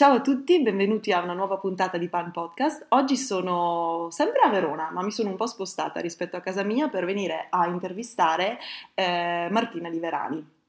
Ciao a tutti, benvenuti a una nuova puntata di Pan Podcast. Oggi sono sempre a Verona, ma mi sono un po' spostata rispetto a casa mia per venire a intervistare eh, Martina Liverani.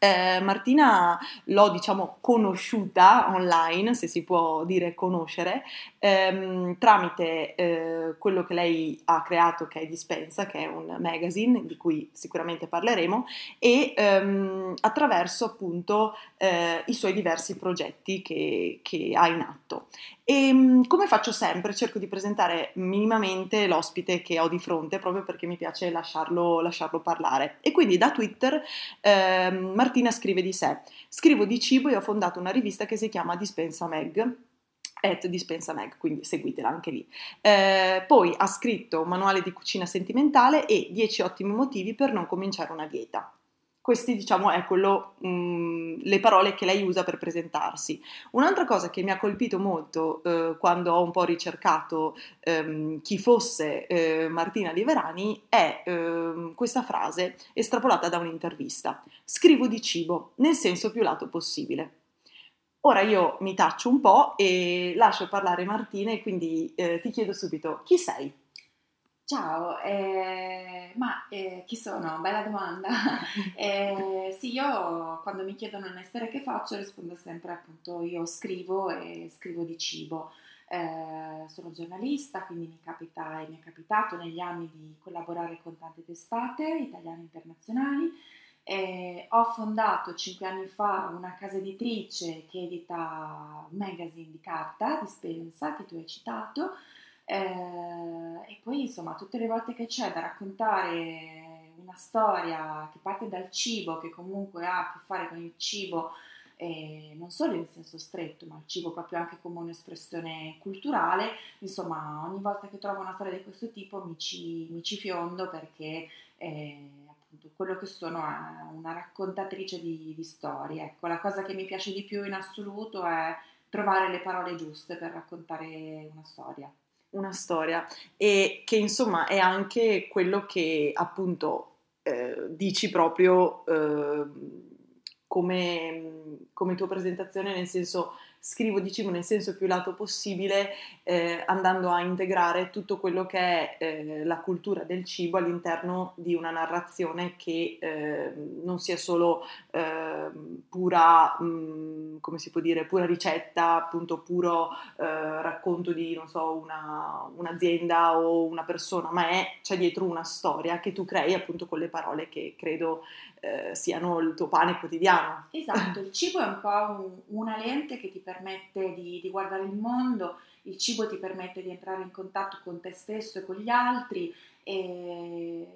Eh, Martina l'ho diciamo conosciuta online, se si può dire conoscere, ehm, tramite eh, quello che lei ha creato che è Dispensa, che è un magazine di cui sicuramente parleremo, e ehm, attraverso appunto eh, i suoi diversi progetti che, che ha in atto. E ehm, come faccio sempre, cerco di presentare minimamente l'ospite che ho di fronte proprio perché mi piace lasciarlo, lasciarlo parlare. E quindi da Twitter eh, Martina scrive di sé: Scrivo di cibo e ho fondato una rivista che si chiama Dispensa Meg at Dispensa Meg, quindi seguitela anche lì. Eh, poi ha scritto un manuale di cucina sentimentale e 10 ottimi motivi per non cominciare una dieta. Queste, diciamo, è quello, mh, mm, le parole che lei usa per presentarsi. Un'altra cosa che mi ha colpito molto eh, quando ho un po' ricercato ehm, chi fosse eh, Martina Liverani è ehm, questa frase estrapolata da un'intervista. Scrivo di cibo, nel senso più lato possibile. Ora io mi taccio un po' e lascio parlare Martina e quindi eh, ti chiedo subito chi sei? Ciao, eh, ma eh, chi sono? Bella domanda. eh, sì, io quando mi chiedono il mestiere che faccio rispondo sempre appunto io scrivo e scrivo di cibo. Eh, sono giornalista, quindi mi, capita, mi è capitato negli anni di collaborare con tante testate italiane e internazionali. ho fondato cinque anni fa una casa editrice che edita un magazine di carta, Dispensa, che tu hai citato, eh, e poi insomma tutte le volte che c'è da raccontare una storia che parte dal cibo, che comunque ha a che fare con il cibo, eh, non solo in senso stretto, ma il cibo proprio anche come un'espressione culturale, insomma ogni volta che trovo una storia di questo tipo mi ci, mi ci fiondo perché eh, appunto quello che sono è una raccontatrice di, di storie. Ecco, la cosa che mi piace di più in assoluto è trovare le parole giuste per raccontare una storia una storia e che insomma è anche quello che appunto eh, dici proprio eh, come, come tua presentazione, nel senso scrivo di cibo nel senso più lato possibile, eh, andando a integrare tutto quello che è eh, la cultura del cibo all'interno di una narrazione che eh, non sia solo ehm, pura, mh, mm, come si può dire, pura ricetta, appunto puro eh, racconto di, non so, una, un'azienda o una persona, ma è, c'è dietro una storia che tu crei appunto con le parole che credo eh, siano il tuo pane quotidiano. Esatto, il cibo è un po' un, una lente che ti permette di, di, guardare il mondo, il cibo ti permette di entrare in contatto con te stesso e con gli altri. E,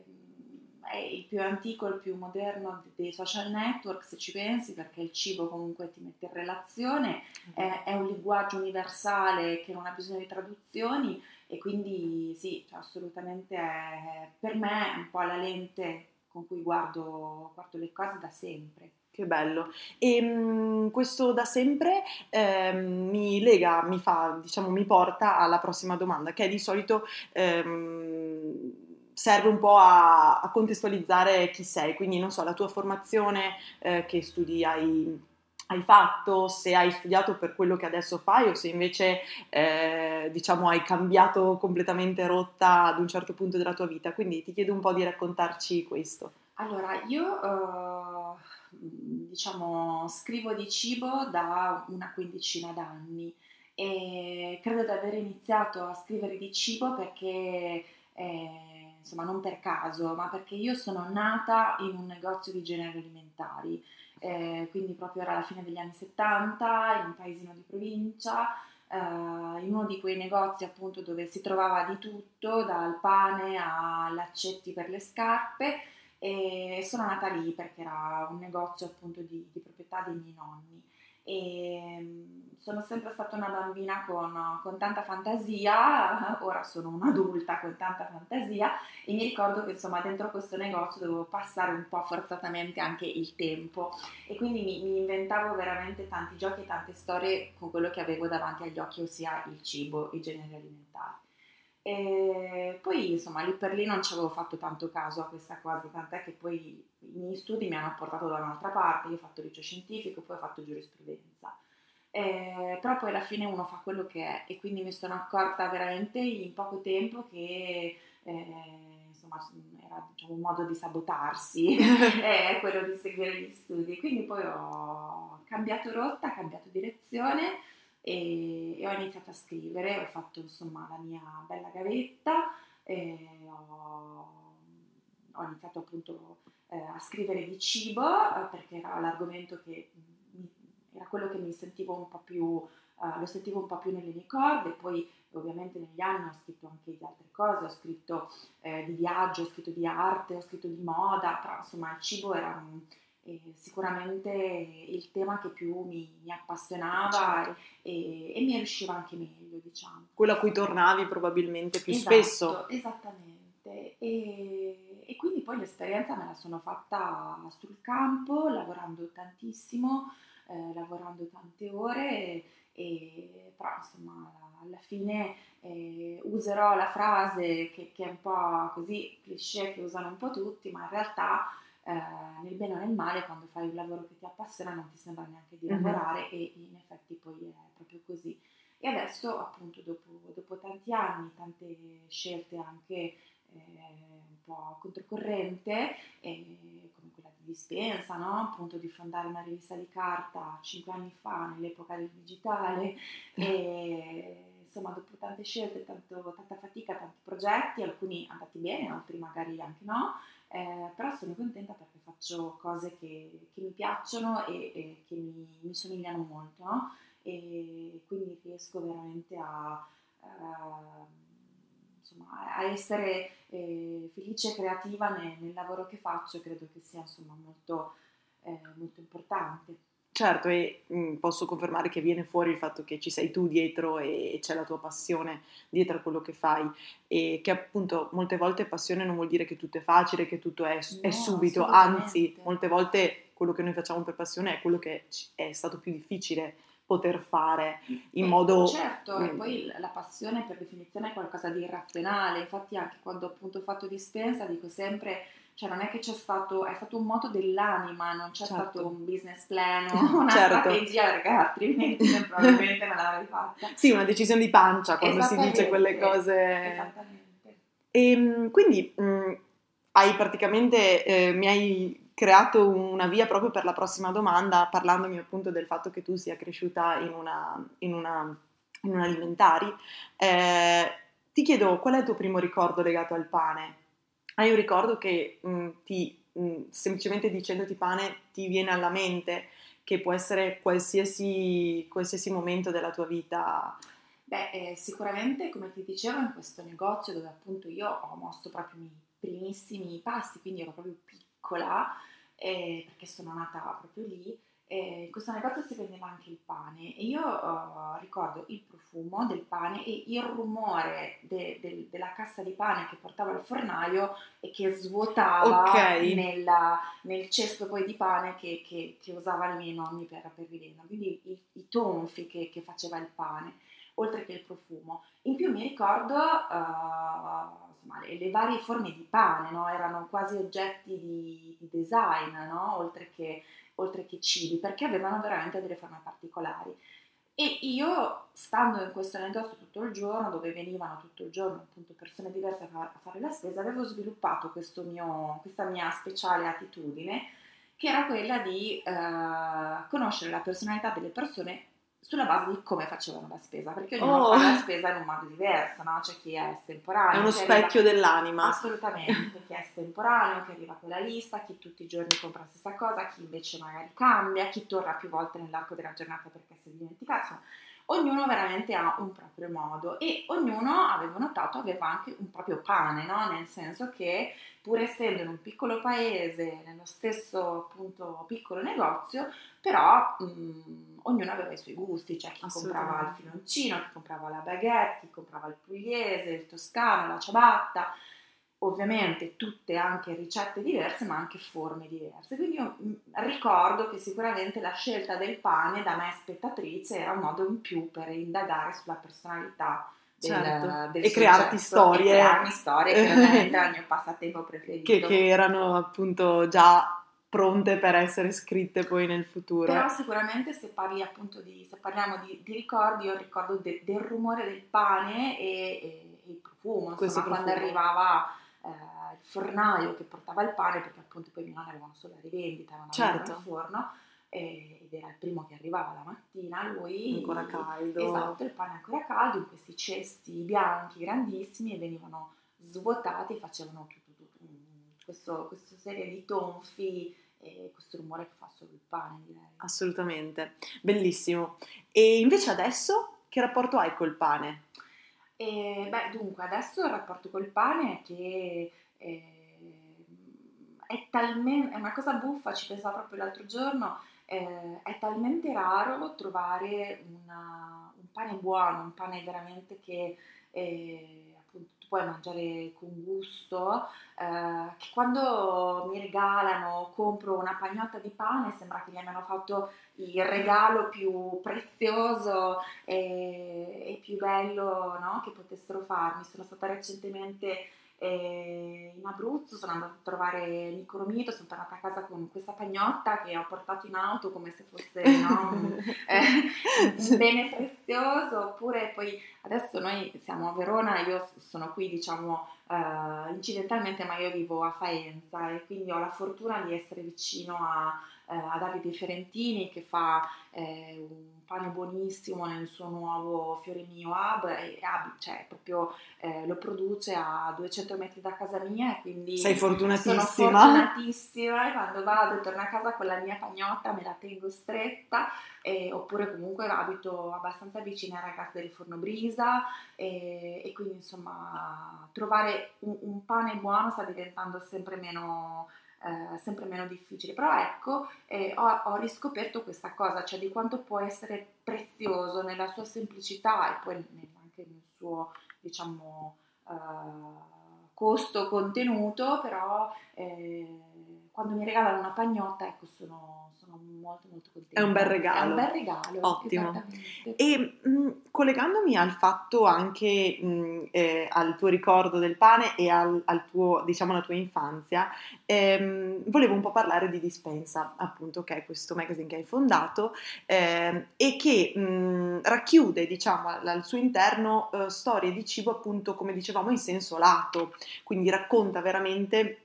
è il più antico, il più moderno dei social network, se ci pensi, perché il cibo comunque ti mette in relazione, è, è un linguaggio universale che non ha bisogno di traduzioni e quindi sì, cioè, assolutamente è, per me è un po' la lente con cui guardo, guardo le cose da sempre. Che bello. E ehm, mh, questo da sempre eh, mi lega, mi fa, diciamo, mi porta alla prossima domanda, che di solito ehm, serve un po' a, a, contestualizzare chi sei, quindi non so, la tua formazione, eh, che studi hai hai fatto, se hai studiato per quello che adesso fai o se invece eh, diciamo hai cambiato completamente rotta ad un certo punto della tua vita. Quindi ti chiedo un po' di raccontarci questo. Allora, io uh, diciamo scrivo di cibo da una quindicina d'anni e credo di aver iniziato a scrivere di cibo perché eh, insomma non per caso, ma perché io sono nata in un negozio di generi alimentari eh, quindi proprio era la fine degli anni 70, in un paesino di provincia, eh, in uno di quei negozi appunto dove si trovava di tutto, dal pane agli accetti per le scarpe e sono nata lì perché era un negozio appunto di, di proprietà dei miei nonni. E sono sempre stata una bambina con, con, tanta fantasia, ora sono un'adulta con tanta fantasia e mi ricordo che insomma dentro questo negozio dovevo passare un po' forzatamente anche il tempo e quindi mi, mi inventavo veramente tanti giochi e tante storie con quello che avevo davanti agli occhi, ossia il cibo, i generi alimentari. E poi insomma lì per lì non ci avevo fatto tanto caso a questa cosa, tant'è che poi i miei studi mi hanno portato da un'altra parte, io ho fatto liceo scientifico, poi ho fatto giurisprudenza. Eh, però poi alla fine uno fa quello che è e quindi mi sono accorta veramente in poco tempo che eh, insomma era diciamo, un modo di sabotarsi, è quello di seguire gli studi. Quindi poi ho cambiato rotta, cambiato direzione e, e ho iniziato a scrivere, ho fatto insomma la mia bella gavetta, ho, ho, iniziato appunto eh, a scrivere di cibo eh, perché era l'argomento che era quello che mi sentivo un po' più, eh, lo sentivo un po' più nelle mie corde, poi ovviamente negli anni ho scritto anche di altre cose, ho scritto eh, di viaggio, ho scritto di arte, ho scritto di moda, però insomma il cibo era un, eh, sicuramente il tema che più mi, mi appassionava certo. e, e, mi riusciva anche meglio, diciamo. Quello a cui tornavi probabilmente più esatto, spesso. Esattamente. E, e, quindi poi l'esperienza me la sono fatta sul campo, lavorando tantissimo, eh, lavorando tante ore, e, però insomma alla fine eh, userò la frase che, che, è un po' così cliché, che usano un po' tutti, ma in realtà eh, nel bene o nel male quando fai un lavoro che ti appassiona non ti sembra neanche di mm-hmm. lavorare e in effetti poi è proprio così. E adesso appunto dopo, dopo tanti anni, tante scelte anche eh, un po' controcorrente, eh, dispensa, no? appunto di fondare una rivista di carta cinque anni fa nell'epoca del digitale e insomma dopo tante scelte, tanto, tanta fatica, tanti progetti, alcuni andati bene, altri magari anche no, eh, però sono contenta perché faccio cose che, che mi piacciono e, e che mi, mi, somigliano molto, no? E quindi riesco veramente a, a, insomma, a essere eh, felice e creativa nel, nel, lavoro che faccio credo che sia insomma, molto, eh, molto importante. Certo, e mh, mm, posso confermare che viene fuori il fatto che ci sei tu dietro e, e c'è la tua passione dietro a quello che fai e che appunto molte volte passione non vuol dire che tutto è facile, che tutto è, no, è subito, anzi molte volte quello che noi facciamo per passione è quello che è stato più difficile poter fare in eh, modo... Certo, mm. e poi la passione per definizione è qualcosa di irrazionale, infatti anche quando appunto ho fatto dispensa dico sempre cioè non è che c'è stato, è stato un moto dell'anima, non c'è certo. stato un business plan o una certo. strategia perché altrimenti probabilmente non l'avrei fatta. Sì, una decisione di pancia quando si dice quelle cose. Esattamente. E ehm, quindi mh, mm, hai praticamente, eh, mi hai creato una via proprio per la prossima domanda parlandomi appunto del fatto che tu sia cresciuta in una, in una, in un alimentari. Eh, ti chiedo qual è il tuo primo ricordo legato al pane? hai un ricordo che mh, mm, ti, mh, mm, semplicemente dicendoti pane ti viene alla mente, che può essere qualsiasi, qualsiasi momento della tua vita? Beh, eh, sicuramente, come ti dicevo, in questo negozio dove appunto io ho mosso proprio i miei primissimi passi, quindi ero proprio piccola, eh, perché sono nata proprio lì, eh, in questo negozio si vendeva anche il pane e io uh, ricordo il profumo del pane e il rumore de, de, della cassa di pane che portava al fornaio e che svuotava okay. nella, nel cesto poi di pane che, che, che usavano i miei nonni per, per vivenda, quindi i, i tonfi che, che, faceva il pane, oltre che il profumo. In più mi ricordo uh, insomma, le, le, varie forme di pane, no? erano quasi oggetti di, di design, no? oltre che oltre che cibi, perché avevano veramente delle forme particolari. E io, stando in questo negozio tutto il giorno, dove venivano tutto il giorno appunto persone diverse a fare la spesa, avevo sviluppato mio, questa mia speciale attitudine, che era quella di eh, conoscere la personalità delle persone sulla base di come facevano la spesa, perché ognuno oh. fa la spesa in un modo diverso, no? C'è chi è estemporaneo. È uno specchio arriva... dell'anima. Assolutamente, chi è estemporaneo, che arriva con la lista, chi tutti i giorni compra la stessa cosa, chi invece magari cambia, chi torna più volte nell'arco della giornata perché si è dimenticato. Ognuno veramente ha un proprio modo e ognuno, avevo notato, aveva anche un proprio pane, no? Nel senso che pur essendo in un piccolo paese, nello stesso appunto piccolo negozio, però mh, ognuno aveva i suoi gusti, cioè chi comprava il filoncino, chi comprava la baguette, chi comprava il pugliese, il toscano, la ciabatta, ovviamente tutte anche ricette diverse ma anche forme diverse. Quindi io ricordo che sicuramente la scelta del pane da me spettatrice era un modo in più per indagare sulla personalità certo. del e crearti storie. E crearmi storie che veramente era il mio passatempo preferito. Che, che erano appunto già pronte per essere scritte poi nel futuro. Però sicuramente se parli appunto di, se parliamo di, di ricordi, io ricordo de, del rumore del pane e, e, il profumo, insomma, quando arrivava eh, il fornaio che portava il pane, perché appunto poi Milano avevano solo la rivendita, non avevano certo. il forno, ed era il primo che arrivava la mattina, lui... Ancora caldo. Esatto, il pane ancora caldo, in questi cesti bianchi grandissimi e venivano svuotati e facevano tutto questo, questa serie di tonfi e questo rumore che fa solo il pane, direi. Assolutamente, bellissimo. E invece adesso che rapporto hai col pane? E, beh, dunque, adesso il rapporto col pane è che eh, è talmente, è una cosa buffa, ci pensavo proprio l'altro giorno, eh, è talmente raro trovare una, un pane buono, un pane veramente che eh, appunto tu puoi mangiare con gusto, eh, che quando mi regalano, compro una pagnotta di pane, sembra che mi abbiano fatto il regalo più prezioso e, e più bello no? che potessero farmi. Sono stata recentemente in Abruzzo sono andata a trovare Niccolomito, sono tornata a casa con questa pagnotta che ho portato in auto come se fosse no, un, eh, un, bene prezioso, oppure poi adesso noi siamo a Verona, io sono qui diciamo uh, incidentalmente ma io vivo a Faenza e quindi ho la fortuna di essere vicino a eh, a Davide Ferentini che fa eh, un pane buonissimo nel suo nuovo Fiore Mio Hub, e, cioè proprio eh, lo produce a 200 metri da casa mia e quindi sei fortunatissima. sono fortunatissima e quando vado e torno a casa con la mia pagnotta me la tengo stretta eh, oppure comunque abito abbastanza vicina ai ragazzi del forno brisa e, e quindi insomma trovare un, un pane buono sta diventando sempre meno eh, sempre meno difficile. Però ecco, eh, ho, ho, riscoperto questa cosa, cioè di quanto può essere prezioso nella sua semplicità e poi anche nel suo, diciamo, eh, costo contenuto, però eh, quando mi regalano una pagnotta, ecco, sono, sono molto molto contenta. È un bel regalo. È un bel regalo. Ottimo. E mh, mm, collegandomi al fatto anche mh, mm, eh, al tuo ricordo del pane e al, al tuo, diciamo, alla tua infanzia, ehm, volevo un po' parlare di Dispensa, appunto, che è questo magazine che hai fondato ehm, e che mh, mm, racchiude, diciamo, al, al suo interno eh, storie di cibo, appunto, come dicevamo, in senso lato, quindi racconta veramente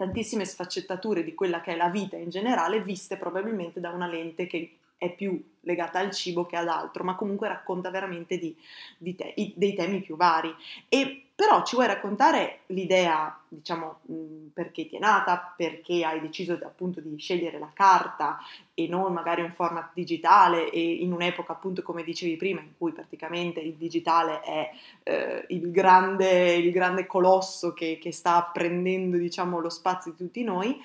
tantissime sfaccettature di quella che è la vita in generale, viste probabilmente da una lente che è più legata al cibo che ad altro, ma comunque racconta veramente di, di te, dei temi più vari. E però ci vuoi raccontare l'idea, diciamo, perché ti è nata, perché hai deciso appunto di scegliere la carta e non magari un format digitale e in un'epoca appunto come dicevi prima in cui praticamente il digitale è eh, il, grande, il, grande, colosso che, che, sta prendendo diciamo lo spazio di tutti noi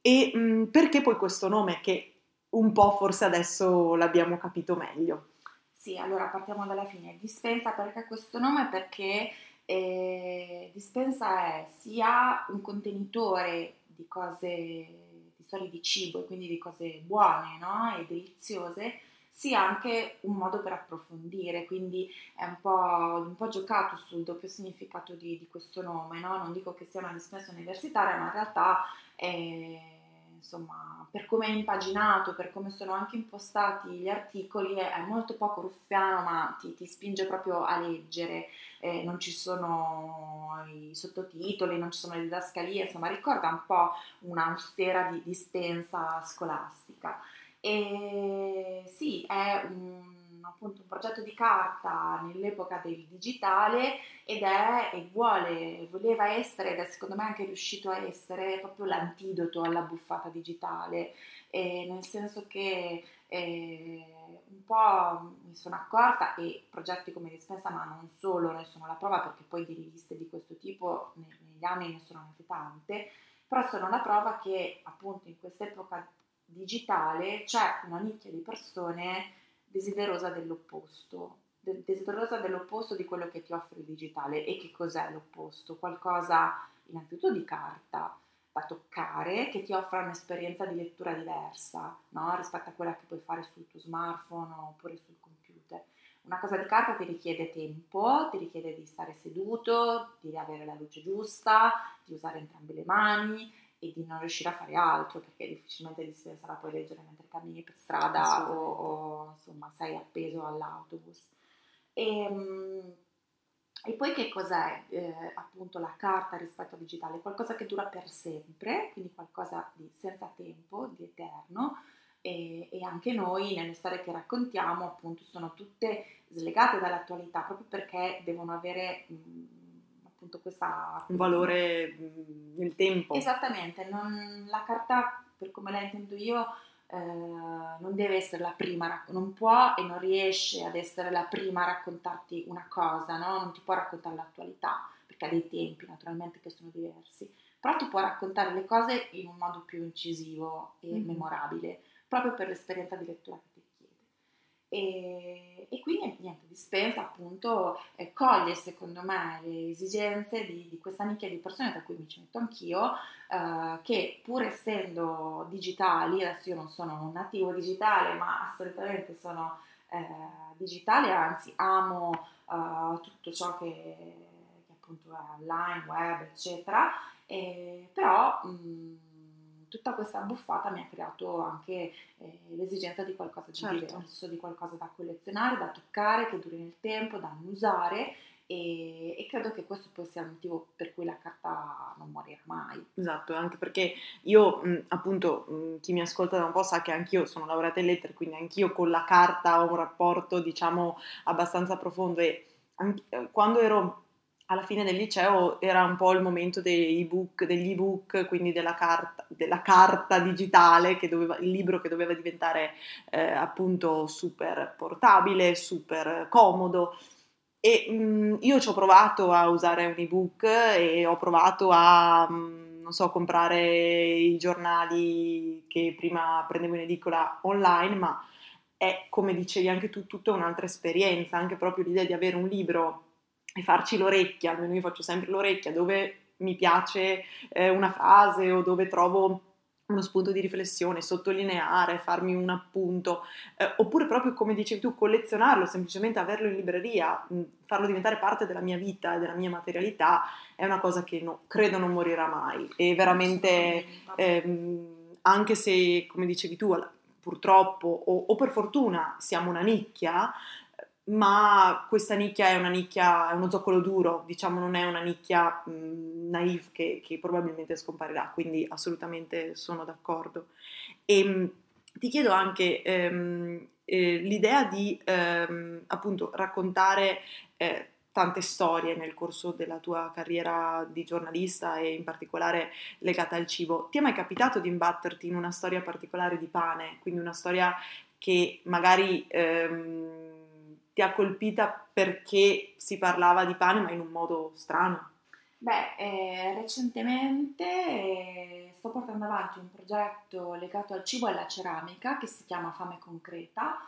e mh, perché poi questo nome che un po' forse adesso l'abbiamo capito meglio. Sì, allora partiamo dalla fine. Dispensa perché questo nome? Perché eh, dispensa è sia un contenitore di cose, di storie di cibo e quindi di cose buone no? e deliziose, sia anche un modo per approfondire, quindi è un po', un po giocato sul doppio significato di, di questo nome, no? non dico che sia una dispensa universitaria, ma in realtà è insomma, per come è impaginato, per come sono anche impostati gli articoli, è, molto poco ruffiano, ma ti, ti spinge proprio a leggere. Eh, non ci sono i sottotitoli, non ci sono le didascalie, insomma, ricorda un po' un'austera di dispensa scolastica. E sì, è un appunto un progetto di carta nell'epoca del digitale ed è e vuole, voleva essere ed è secondo me anche riuscito a essere proprio l'antidoto alla buffata digitale, e nel senso che eh, un po' mi sono accorta e progetti come Dispensa ma non solo ne sono la prova perché poi di riviste di questo tipo negli anni ne sono nate tante, però sono la prova che appunto in quest'epoca digitale c'è una nicchia di persone desiderosa dell'opposto, de- desiderosa dell'opposto di quello che ti offre il digitale. E che cos'è l'opposto? Qualcosa innanzitutto di carta da toccare che ti offre un'esperienza di lettura diversa no? rispetto a quella che puoi fare sul tuo smartphone oppure sul computer. Una cosa di carta ti richiede tempo, ti richiede di stare seduto, di avere la luce giusta, di usare entrambe le mani e di non riuscire a fare altro perché difficilmente dispensa la puoi leggere mentre cammini per strada o, o, insomma sei appeso all'autobus. E, ehm, e poi che cos'è eh, appunto la carta rispetto al digitale? Qualcosa che dura per sempre, quindi qualcosa di senza tempo, di eterno e, e anche noi nelle storie che raccontiamo appunto sono tutte slegate dall'attualità proprio perché devono avere mh, appunto questa... Un valore nel tempo. Esattamente, non, la carta per come la intendo io eh, non deve essere la prima, non può e non riesce ad essere la prima a raccontarti una cosa, no? non ti può raccontare l'attualità, perché ha dei tempi naturalmente che sono diversi, però ti può raccontare le cose in un modo più incisivo e mm-hmm. memorabile, proprio per l'esperienza di lettura che e, e quindi niente, dispensa appunto eh, coglie secondo me le esigenze di, di, questa nicchia di persone, tra cui mi ci metto anch'io, eh, che pur essendo digitali, adesso io non sono un nativo digitale, ma assolutamente sono eh, digitale, anzi amo eh, tutto ciò che, che, appunto è online, web, eccetera, però... Mh, tutta questa buffata mi ha creato anche eh, l'esigenza di qualcosa di certo. diverso, di qualcosa da collezionare, da toccare, che duri nel tempo, da annusare e, e, credo che questo poi sia il motivo per cui la carta non morirà mai. Esatto, anche perché io appunto chi mi ascolta da un po' sa che anch'io sono laureata in lettere, quindi anch'io con la carta ho un rapporto diciamo abbastanza profondo e anche, quando ero alla fine del liceo era un po' il momento ebook, degli ebook quindi della carta, della carta digitale, che doveva, il libro che doveva diventare eh, appunto super portabile, super comodo. E mh, mm, io ci ho provato a usare un ebook e ho provato a, mh, mm, non so, comprare i giornali che prima prendevo in edicola online, ma è, come dicevi anche tu, tutta un'altra esperienza, anche proprio l'idea di avere un libro e farci l'orecchia, almeno io faccio sempre l'orecchia, dove mi piace eh, una frase o dove trovo uno spunto di riflessione, sottolineare, farmi un appunto, eh, oppure proprio come dicevi tu, collezionarlo, semplicemente averlo in libreria, mh, farlo diventare parte della mia vita e della mia materialità, è una cosa che no, credo non morirà mai. E veramente, ehm, anche se, come dicevi tu, purtroppo o, o per fortuna siamo una nicchia, ma questa nicchia è una nicchia, è uno zoccolo duro, diciamo non è una nicchia mh, naive che, che, probabilmente scomparirà, quindi assolutamente sono d'accordo. E mh, ti chiedo anche ehm, eh, l'idea di ehm, appunto raccontare eh, tante storie nel corso della tua carriera di giornalista e in particolare legata al cibo. Ti è mai capitato di imbatterti in una storia particolare di pane, quindi una storia che magari... Ehm, ti ha colpita perché si parlava di pane ma in un modo strano? Beh, eh, recentemente eh, sto portando avanti un progetto legato al cibo e alla ceramica che si chiama Fame Concreta,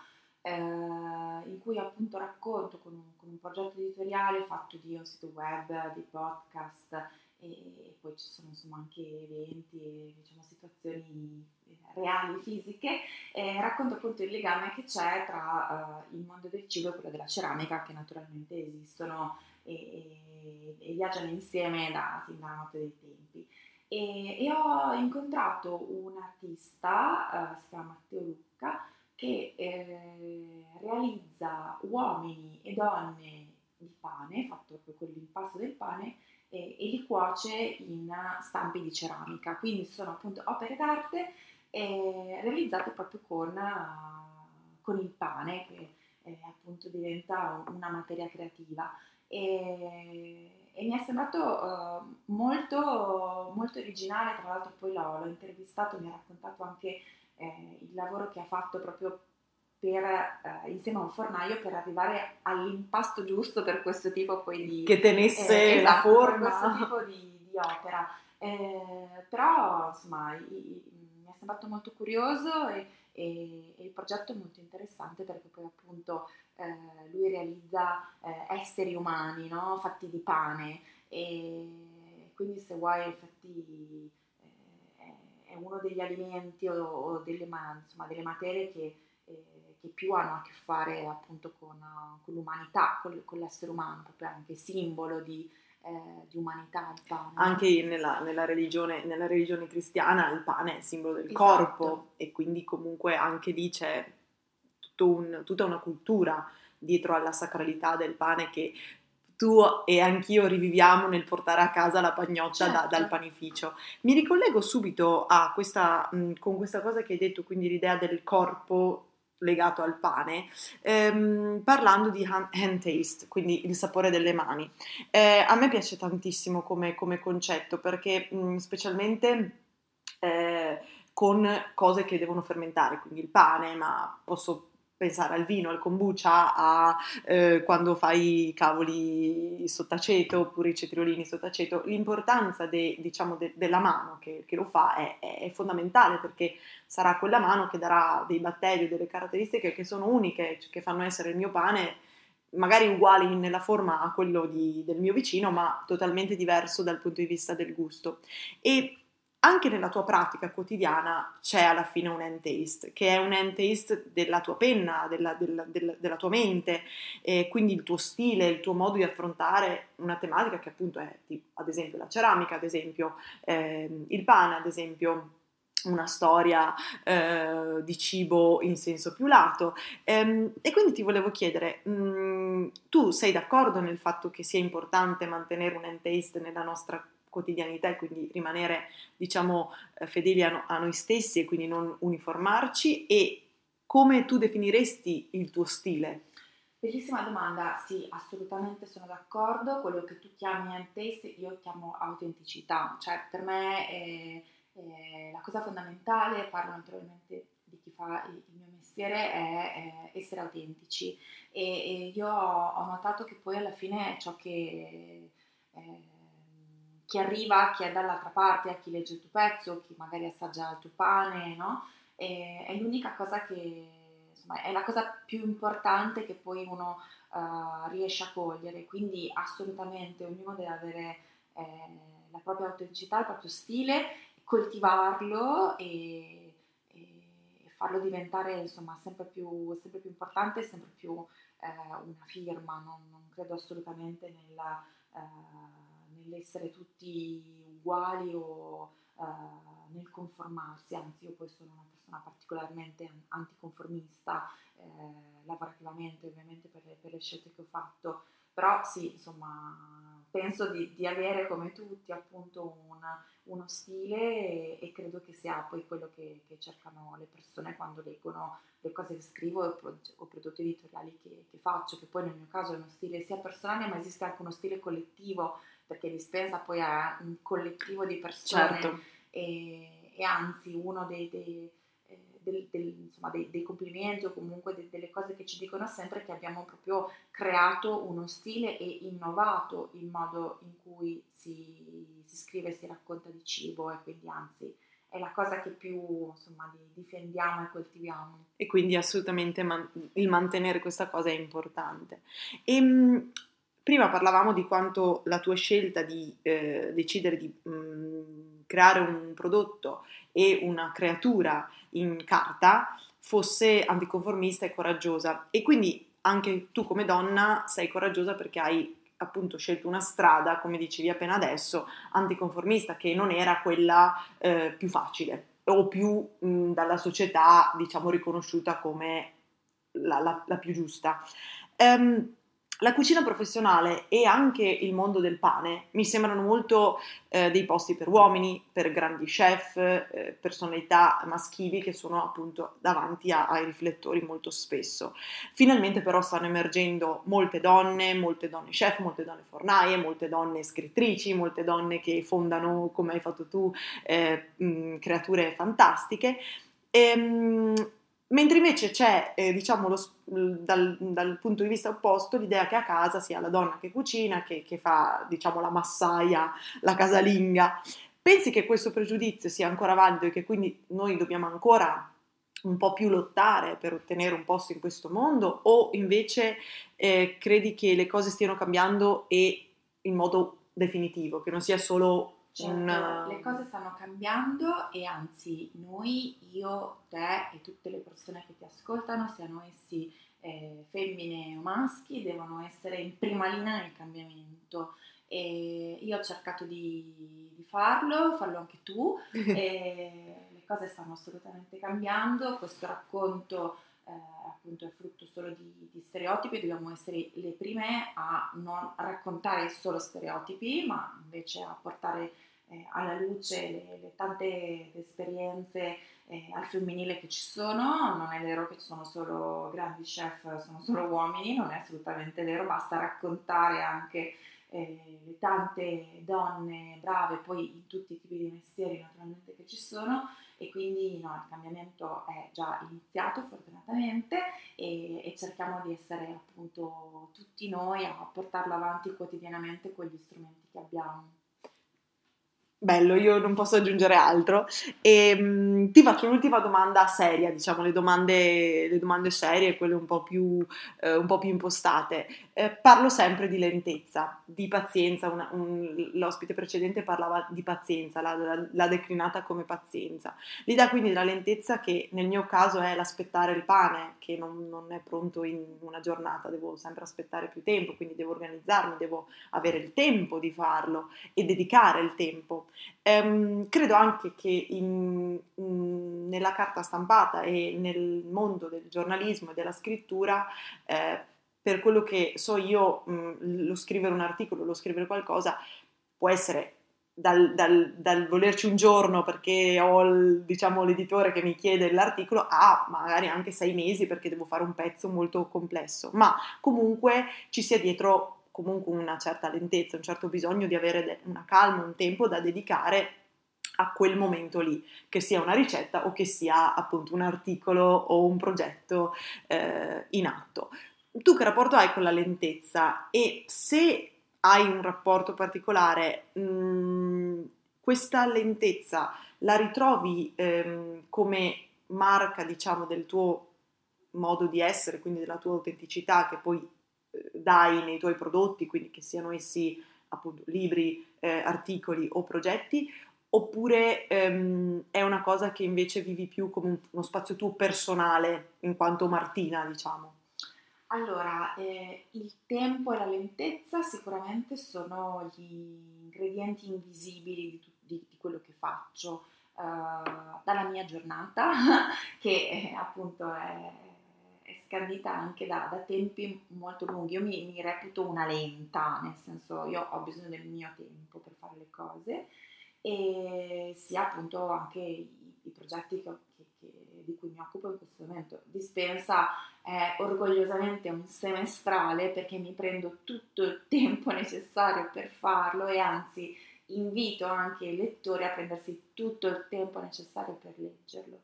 eh, in cui appunto racconto con con un, progetto editoriale fatto di un sito web, di podcast e, poi ci sono insomma anche eventi e diciamo, situazioni reali, fisiche, eh, racconta appunto il legame che c'è tra uh, il mondo del cibo e quello della ceramica, che naturalmente esistono e, e, e viaggiano insieme da, fin dalla notte dei tempi. E, e ho incontrato un artista, uh, si chiama Matteo Lucca, che eh, realizza uomini e donne di pane, fatto proprio con l'impasto del pane, e, e li cuoce in stampi di ceramica. Quindi sono appunto opere d'arte eh, realizzate proprio con, uh, con, il pane, che eh, appunto diventa una materia creativa. E, e mi è sembrato uh, molto, molto originale, tra l'altro poi l'ho, l'ho intervistato, mi ha raccontato anche eh, il lavoro che ha fatto proprio per, eh, insieme a un fornaio per arrivare all'impasto giusto per questo tipo poi di... Che tenesse eh, esatto, la forma. questo tipo di, di opera. Eh, però insomma i, mi è sembrato molto curioso e, e, e, il progetto è molto interessante perché poi appunto eh, lui realizza eh, esseri umani no? fatti di pane e quindi se vuoi infatti eh, è uno degli alimenti o, o delle, insomma, delle materie che che più hanno a che fare appunto con, con l'umanità, con, con, l'essere umano, proprio anche simbolo di, eh, di umanità il pane. Anche nella, nella, religione, nella, religione, cristiana il pane è simbolo del esatto. corpo e quindi comunque anche lì c'è un, tutta una cultura dietro alla sacralità del pane che tu e anch'io riviviamo nel portare a casa la pagnotta certo. da, dal panificio. Mi ricollego subito a questa, con questa cosa che hai detto, quindi l'idea del corpo legato al pane, ehm, parlando di hand taste, quindi il sapore delle mani. Eh, a me piace tantissimo come, come concetto perché mh, specialmente eh, con cose che devono fermentare, quindi il pane, ma posso pensare al vino, al kombucha, a eh, quando fai i cavoli sottaceto oppure i cetriolini sottaceto, l'importanza de, diciamo, de, della mano che, che lo fa è, è, fondamentale perché sarà quella mano che darà dei batteri, delle caratteristiche che sono uniche, che fanno essere il mio pane magari uguali nella forma a quello di, del mio vicino, ma totalmente diverso dal punto di vista del gusto. E anche nella tua pratica quotidiana c'è alla fine un end taste, che è un end taste della tua penna, della, della, della, della tua mente, eh, quindi il tuo stile, il tuo modo di affrontare una tematica che appunto è ad esempio la ceramica, ad esempio eh, il pane, ad esempio una storia eh, di cibo in senso più lato. Ehm, e quindi ti volevo chiedere, mh, mm, tu sei d'accordo nel fatto che sia importante mantenere un end taste nella nostra quotidianità e quindi rimanere diciamo eh, fedeli a, no, a noi stessi e quindi non uniformarci e come tu definiresti il tuo stile? Bellissima domanda, sì, assolutamente sono d'accordo. Quello che tu chiami hand taste io chiamo autenticità, cioè per me è, è la cosa fondamentale, parlo naturalmente di chi fa il mio mestiere, è, è essere autentici e, e, io ho notato che poi alla fine ciò che... Eh, chi arriva, chi è dall'altra parte, a chi legge il tuo pezzo, chi magari assaggia il tuo pane, no? E, è l'unica cosa che, insomma, è la cosa più importante che poi uno uh, riesce a cogliere, quindi assolutamente ognuno deve avere eh, la propria autenticità, il proprio stile, coltivarlo e, e farlo diventare insomma sempre più, sempre più importante, sempre più eh, una firma, non, non, credo assolutamente nella... Uh, nell'essere tutti uguali o uh, nel conformarsi, anzi io poi sono una persona particolarmente anticonformista, eh, lavorativamente ovviamente per le, per le, scelte che ho fatto, però sì, insomma, penso di, di avere come tutti appunto una, uno stile e, e, credo che sia poi quello che, che, cercano le persone quando leggono le cose che scrivo o, pro, o prodotti editoriali che, che faccio, che poi nel mio caso è uno stile sia personale ma esiste anche uno stile collettivo perché dispensa poi a un collettivo di persone certo. e, e, anzi uno dei, dei, eh, del, del, insomma, dei, dei, complimenti o comunque de, delle cose che ci dicono sempre che abbiamo proprio creato uno stile e innovato il modo in cui si, si scrive e si racconta di cibo e quindi anzi è la cosa che più insomma, difendiamo e coltiviamo. E quindi assolutamente man- il mantenere questa cosa è importante. E, ehm, Prima parlavamo di quanto la tua scelta di eh, decidere di mh, mm, creare un prodotto e una creatura in carta fosse anticonformista e coraggiosa e quindi anche tu come donna sei coraggiosa perché hai appunto scelto una strada, come dicevi appena adesso, anticonformista che non era quella eh, più facile o più mh, mm, dalla società diciamo riconosciuta come la, la, la più giusta. Um, la cucina professionale e anche il mondo del pane mi sembrano molto eh, dei posti per uomini, per grandi chef, eh, personalità maschili che sono appunto davanti a, ai riflettori molto spesso. Finalmente però stanno emergendo molte donne, molte donne chef, molte donne fornaie, molte donne scrittrici, molte donne che fondano, come hai fatto tu, eh, mh, creature fantastiche. E, ehm, Mentre invece c'è, eh, diciamo, lo, dal, dal, punto di vista opposto, l'idea che a casa sia la donna che cucina, che, che fa, diciamo, la massaia, la casalinga. Pensi che questo pregiudizio sia ancora valido e che quindi noi dobbiamo ancora un po' più lottare per ottenere un posto in questo mondo o invece eh, credi che le cose stiano cambiando e in modo definitivo, che non sia solo Certo, una... le cose stanno cambiando e anzi noi, io, te e tutte le persone che ti ascoltano, siano essi eh, femmine o maschi devono essere in prima linea nel cambiamento. E io ho cercato di, di farlo, farlo anche tu, le cose stanno assolutamente cambiando, questo racconto eh, appunto è frutto solo di, di, stereotipi, dobbiamo essere le prime a non raccontare solo stereotipi, ma invece a portare eh, alla luce le, le tante esperienze eh, al femminile che ci sono, non è vero che ci sono solo grandi chef, sono solo uomini, non è assolutamente vero, basta raccontare anche eh, le tante donne brave, poi in tutti i tipi di mestieri naturalmente che ci sono e quindi no, il cambiamento è già iniziato fortunatamente e, e, cerchiamo di essere appunto tutti noi a portarlo avanti quotidianamente con gli strumenti che abbiamo. Bello, io non posso aggiungere altro. E ehm, mh, ti faccio l'ultima domanda seria, diciamo, le domande, le domande serie, quelle un po' più, eh, un po più impostate. Eh, parlo sempre di lentezza, di pazienza. Una, un, l'ospite precedente parlava di pazienza, l'ha, declinata come pazienza. L'idea quindi della lentezza, che nel mio caso è l'aspettare il pane, che non, non è pronto in una giornata, devo sempre aspettare più tempo, quindi devo organizzarmi, devo avere il tempo di farlo e dedicare il tempo. Ehm, credo anche che in, in, nella carta stampata e nel mondo del giornalismo e della scrittura, eh, per quello che so io, mh, lo scrivere un articolo, lo scrivere qualcosa, può essere dal, dal, dal, volerci un giorno perché ho il, diciamo, l'editore che mi chiede l'articolo a magari anche sei mesi perché devo fare un pezzo molto complesso, ma comunque ci sia dietro comunque una certa lentezza, un certo bisogno di avere una calma, un tempo da dedicare a quel momento lì, che sia una ricetta o che sia appunto un articolo o un progetto eh, in atto. Tu che rapporto hai con la lentezza e se hai un rapporto particolare, mh, mm, questa lentezza la ritrovi ehm, come marca, diciamo, del tuo modo di essere, quindi della tua autenticità che poi dai nei tuoi prodotti, quindi che siano essi appunto libri, eh, articoli o progetti, oppure ehm, è una cosa che invece vivi più come uno spazio tuo personale, in quanto Martina, diciamo? Allora, eh, il tempo e la lentezza sicuramente sono gli ingredienti invisibili di, di, di quello che faccio uh, dalla mia giornata, che eh, appunto è scandita anche da, da, tempi molto lunghi. Io mi, mi, reputo una lenta, nel senso io ho bisogno del mio tempo per fare le cose e sia appunto anche i, i progetti che, che, che, di cui mi occupo in questo momento. Dispensa è orgogliosamente un semestrale perché mi prendo tutto il tempo necessario per farlo e anzi invito anche i lettori a prendersi tutto il tempo necessario per leggerlo.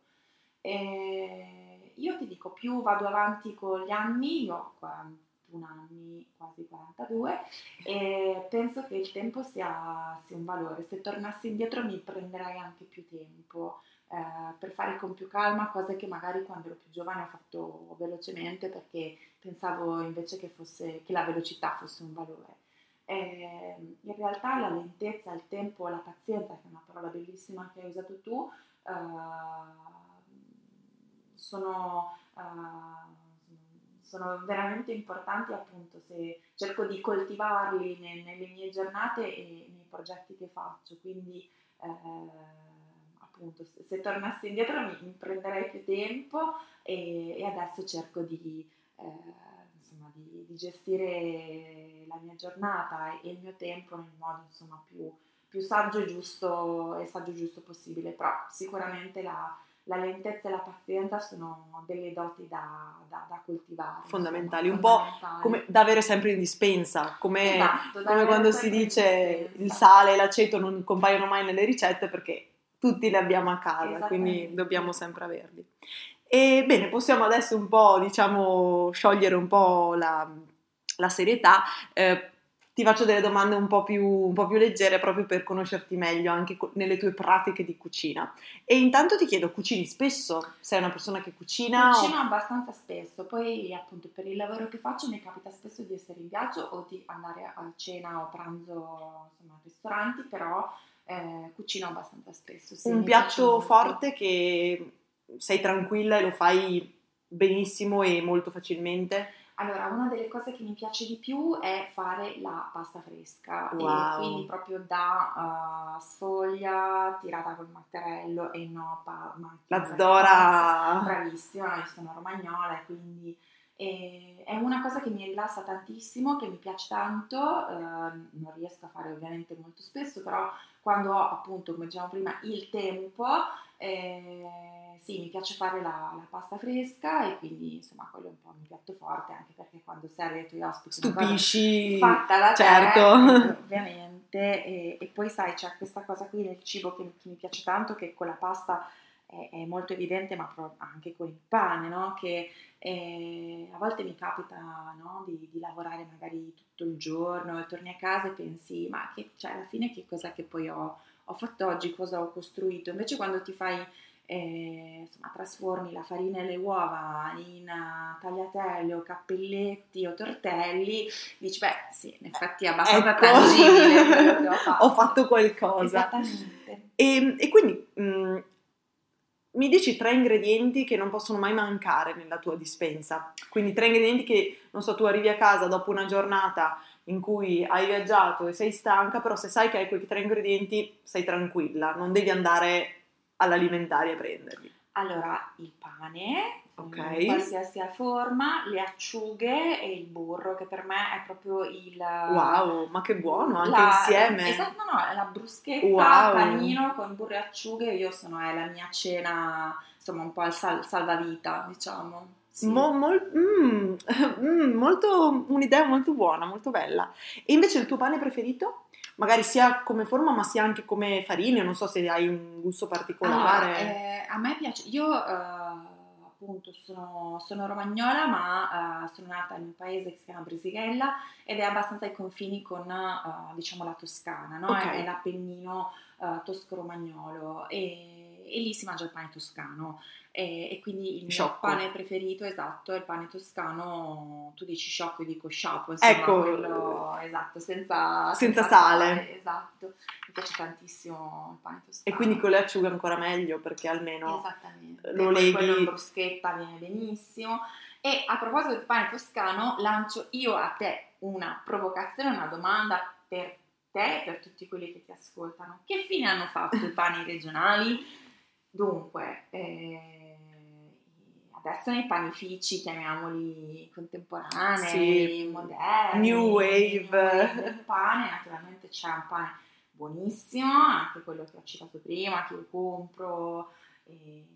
E io ti dico, più vado avanti con gli anni, io ho 41 anni, quasi 42, e penso che il tempo sia, sia un valore. Se tornassi indietro mi prenderei anche più tempo eh, per fare con più calma cose che magari quando ero più giovane ho fatto velocemente perché pensavo invece che, fosse, che la velocità fosse un valore. Eh, in realtà la lentezza, il tempo, la pazienza, che è una parola bellissima che hai usato tu, eh, sono, uh, sono veramente importanti appunto se cerco di coltivarli ne, nelle mie giornate e nei progetti che faccio. Quindi eh, appunto se, se, tornassi indietro mi, mi, prenderei più tempo e, e adesso cerco di, eh, insomma, di, di, gestire la mia giornata e il mio tempo nel modo insomma, più, più saggio e giusto, e saggio giusto possibile, però sicuramente la, la lentezza e la pazienza sono delle doti da, da, da coltivare. Fondamentali, insomma, un fondamentali. po' come da avere sempre in dispensa, come, esatto, come quando si dice il sale e l'aceto non compaiono mai nelle ricette perché tutti li abbiamo a casa, quindi dobbiamo sempre averli. E bene, possiamo adesso un po', diciamo, sciogliere un po' la, la serietà. Eh, ti faccio delle domande un po, più, un po' più leggere proprio per conoscerti meglio anche nelle tue pratiche di cucina. E intanto ti chiedo, cucini spesso? Sei una persona che cucina? Cucino o... abbastanza spesso, poi appunto per il lavoro che faccio mi capita spesso di essere in viaggio o di andare a cena o pranzo insomma, a ristoranti, però eh, cucino abbastanza spesso. Sì, Un piatto forte che sei tranquilla e lo fai benissimo e molto facilmente? Allora, una delle cose che mi piace di più è fare la pasta fresca Wow. e quindi proprio da uh, sfoglia, tirata col mattarello e no pa- macchina La Zdora... bravissima, io sono romagnola e quindi eh, è una cosa che mi rilassa tantissimo, che mi piace tanto, eh, non riesco a fare ovviamente molto spesso, però quando ho appunto, come dicevamo prima, il tempo, eh, sì, mi piace fare la, la pasta fresca e quindi insomma quello è un po' il mio piatto forte, anche perché quando servi ai tuoi ospiti Stupisci... fatta da te, certo. ovviamente, e, e poi sai c'è questa cosa qui nel cibo che, che mi piace tanto, che con la pasta è, è molto evidente, ma anche con il pane, no? Che eh, a volte mi capita no, di, di lavorare magari tutto il giorno e torni a casa e pensi, ma che, cioè, alla fine che cos'è che poi ho, ho fatto oggi, cosa ho costruito? Invece quando ti fai eh, insomma, trasformi la farina e le uova in uh, tagliatelle o cappelletti o tortelli, dici, beh, sì, in effetti è abbastanza Ecco. tangibile ho fatto. Ho fatto qualcosa. Esattamente. E, e quindi mh, mi dici tre ingredienti che non possono mai mancare nella tua dispensa. Quindi tre ingredienti che, non so, tu arrivi a casa dopo una giornata in cui hai viaggiato e sei stanca, però se sai che hai quei tre ingredienti sei tranquilla, non devi andare all'alimentare a prenderli. Allora, il pane, Ok. in qualsiasi forma, le acciughe e il burro, che per me è proprio il... Wow, ma che buono, anche la- insieme. Esatto, no, è la bruschetta, Wow. panino con burro e acciughe, io sono, è la mia cena, insomma, un po' il sal- salvavita, diciamo. Sì. Mo- mol- mm, mm, molto, un'idea molto buona, molto bella. E invece il tuo pane preferito? Magari sia come forma, ma sia anche come farina, non so se hai un gusto particolare. Allora, eh, a me piace, io eh, appunto sono, sono romagnola, ma eh, sono nata in un paese che si chiama Brisighella ed è abbastanza ai confini con eh, diciamo la Toscana, no? Ok. è, è l'Appennino eh, tosco-romagnolo e, e lì si mangia il pane toscano. E, e quindi il mio Sciocco. pane preferito, esatto, è il pane toscano, tu dici sciocco, io dico sciapo, insomma, Ecco. quello, esatto, senza, Senza sale. Esatto, mi piace tantissimo il pane toscano. E quindi con le acciughe ancora meglio, perché almeno lo E leghi- Quello in bruschetta viene benissimo. E a proposito del pane toscano, lancio io a te una provocazione, una domanda per te e per tutti quelli che ti ascoltano. Che fine hanno fatto i pani regionali? Dunque, eh, adesso nei panifici, chiamiamoli contemporanei, Sì. moderni, New wave. new wave del pane, naturalmente c'è un pane buonissimo, anche quello che ho citato prima, che io compro e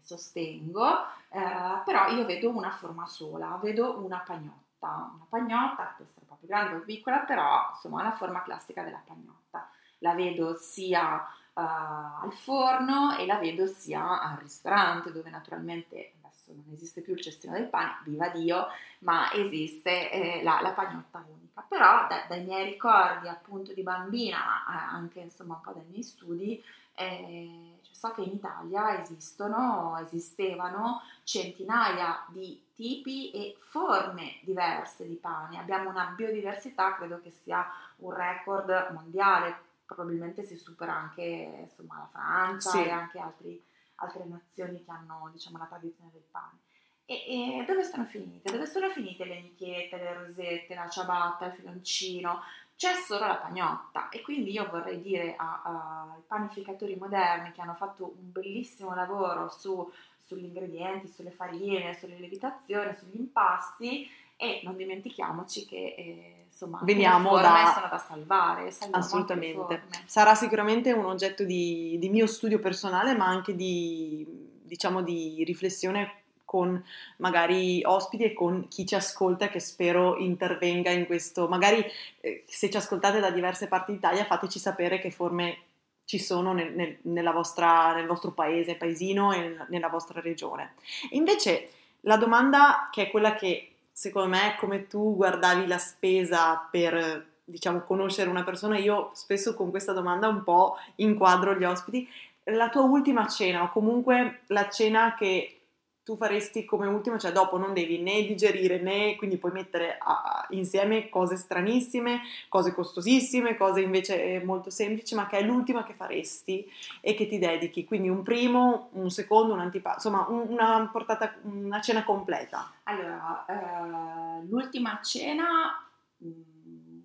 sostengo, eh, però io vedo una forma sola, vedo una pagnotta, una pagnotta, può essere un po' più grande o più piccola, però insomma è la forma classica della pagnotta. La vedo sia eh, al forno e la vedo sia al ristorante dove naturalmente adesso non esiste più il cestino del pane, viva Dio, ma esiste eh, la, la pagnotta unica. Però da- dai miei ricordi appunto di bambina, eh, anche insomma un po' dai miei studi, eh, cioè, so che in Italia esistono, esistevano centinaia di tipi e forme diverse di pane. Abbiamo una biodiversità, credo che sia un record mondiale, probabilmente si supera anche insomma, la Francia Sì. e anche altri- altre nazioni che hanno diciamo, la tradizione del pane. E, e dove sono finite? Dove sono finite le nicchiette, le rosette, la ciabatta, il filoncino? C'è solo la pagnotta e quindi io vorrei dire ai panificatori moderni che hanno fatto un bellissimo lavoro su, sugli ingredienti, sulle farine, sulle lievitazioni, sugli impasti e non dimentichiamoci che eh, insomma Veniamo da- sono da salvare, Assolutamente. Sarà sicuramente un oggetto di, di mio studio personale, ma anche di, diciamo, di riflessione con magari ospiti e con chi ci ascolta che spero intervenga in questo. Magari eh, se ci ascoltate da diverse parti d'Italia fateci sapere che forme ci sono nel, nel- nella vostra- nel vostro paese, paesino e nella vostra regione. Invece la domanda che è quella che secondo me come tu guardavi la spesa per diciamo conoscere una persona, io spesso con questa domanda un po' inquadro gli ospiti, la tua ultima cena o comunque la cena che tu faresti come ultimo, cioè dopo non devi né digerire né quindi puoi mettere a, insieme cose stranissime, cose costosissime, cose invece molto semplici, ma che è l'ultima che faresti e che ti dedichi. Quindi un primo, un secondo, un antipasto, insomma una portata, una cena completa. Allora, eh, l'ultima cena mh, mm,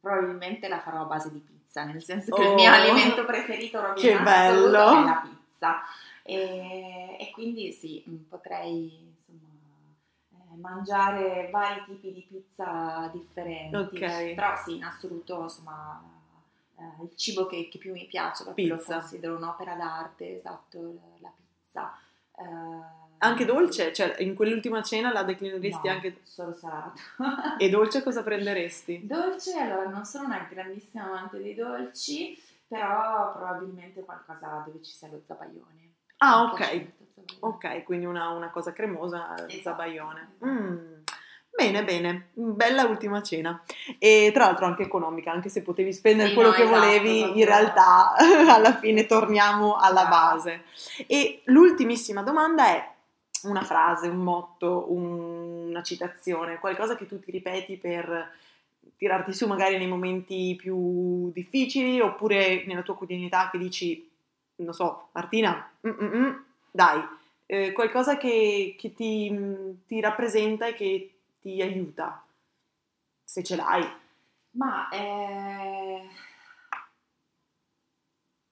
probabilmente la farò a base di pizza, nel senso che oh, il mio alimento preferito bello. è la pizza. E, e quindi sì, mm, potrei insomma, eh, mangiare vari tipi di pizza differenti. Okay. Però sì, in assoluto insomma eh, il cibo che, che, più mi piace, proprio pizza. lo considero un'opera d'arte, esatto, la pizza. Eh, anche dolce? Cioè, in quell'ultima cena la declineresti no, anche? solo salato. e dolce cosa prenderesti? Dolce, allora, non sono una grandissima amante dei dolci, però probabilmente qualcosa dove ci sia lo zabaione. Ah, ok. Ok, quindi una, una cosa cremosa, esatto. zabaione. Mm. Bene, bene, bella ultima cena. E tra l'altro anche economica, anche se potevi spendere sì, quello no, che esatto, volevi, proprio. in realtà alla fine torniamo alla esatto. base. E l'ultimissima domanda è una frase, un motto, un, una citazione, qualcosa che tu ti ripeti per tirarti su magari nei momenti più difficili oppure nella tua quotidianità che dici non so, Martina, mm-mm, dai, eh, qualcosa che, che ti, ti, rappresenta e che ti aiuta, se ce l'hai. Ma, eh...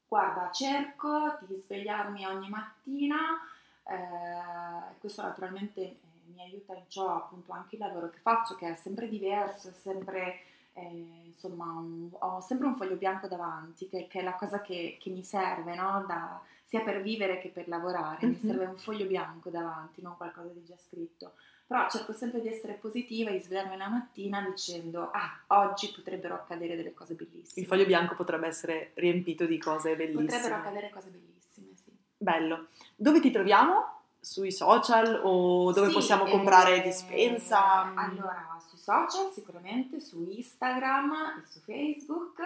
guarda, cerco di svegliarmi ogni mattina, eh, questo naturalmente eh, mi aiuta in ciò appunto anche il lavoro che faccio, che è sempre diverso, è sempre eh, insomma un, ho sempre un foglio bianco davanti, che, che è la cosa che, che mi serve, no? da, sia per vivere che per lavorare, mm-hmm. mi serve un foglio bianco davanti, non qualcosa di già scritto. Però cerco sempre di essere positiva e di svegliarmi la mattina dicendo, ah, oggi potrebbero accadere delle cose bellissime. Il foglio bianco potrebbe essere riempito di cose bellissime. Potrebbero accadere cose bellissime, sì. Bello. Dove ti troviamo? Sui social o dove sì, possiamo comprare eh, dispensa? Allora, social, sicuramente su Instagram e su Facebook,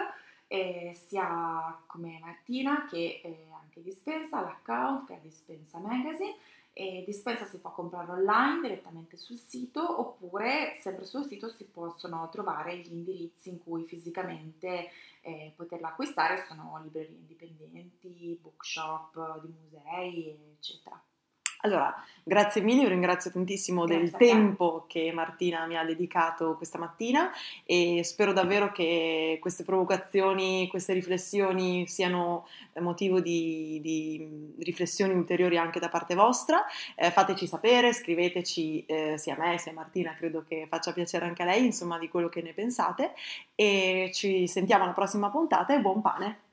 eh, sia come Martina che eh, anche Dispensa, l'account che è Dispensa Magazine. E Dispensa si può comprare online direttamente sul sito oppure sempre sul sito si possono trovare gli indirizzi in cui fisicamente eh, poterla acquistare, sono librerie indipendenti, bookshop di musei, eccetera. Allora, grazie mille, io ringrazio tantissimo grazie del tempo che Martina mi ha dedicato questa mattina e spero davvero che queste provocazioni, queste riflessioni siano motivo di, di riflessioni ulteriori anche da parte vostra. Eh, fateci sapere, scriveteci eh, sia a me sia a Martina, credo che faccia piacere anche a lei, insomma, di quello che ne pensate e ci sentiamo alla prossima puntata e buon pane!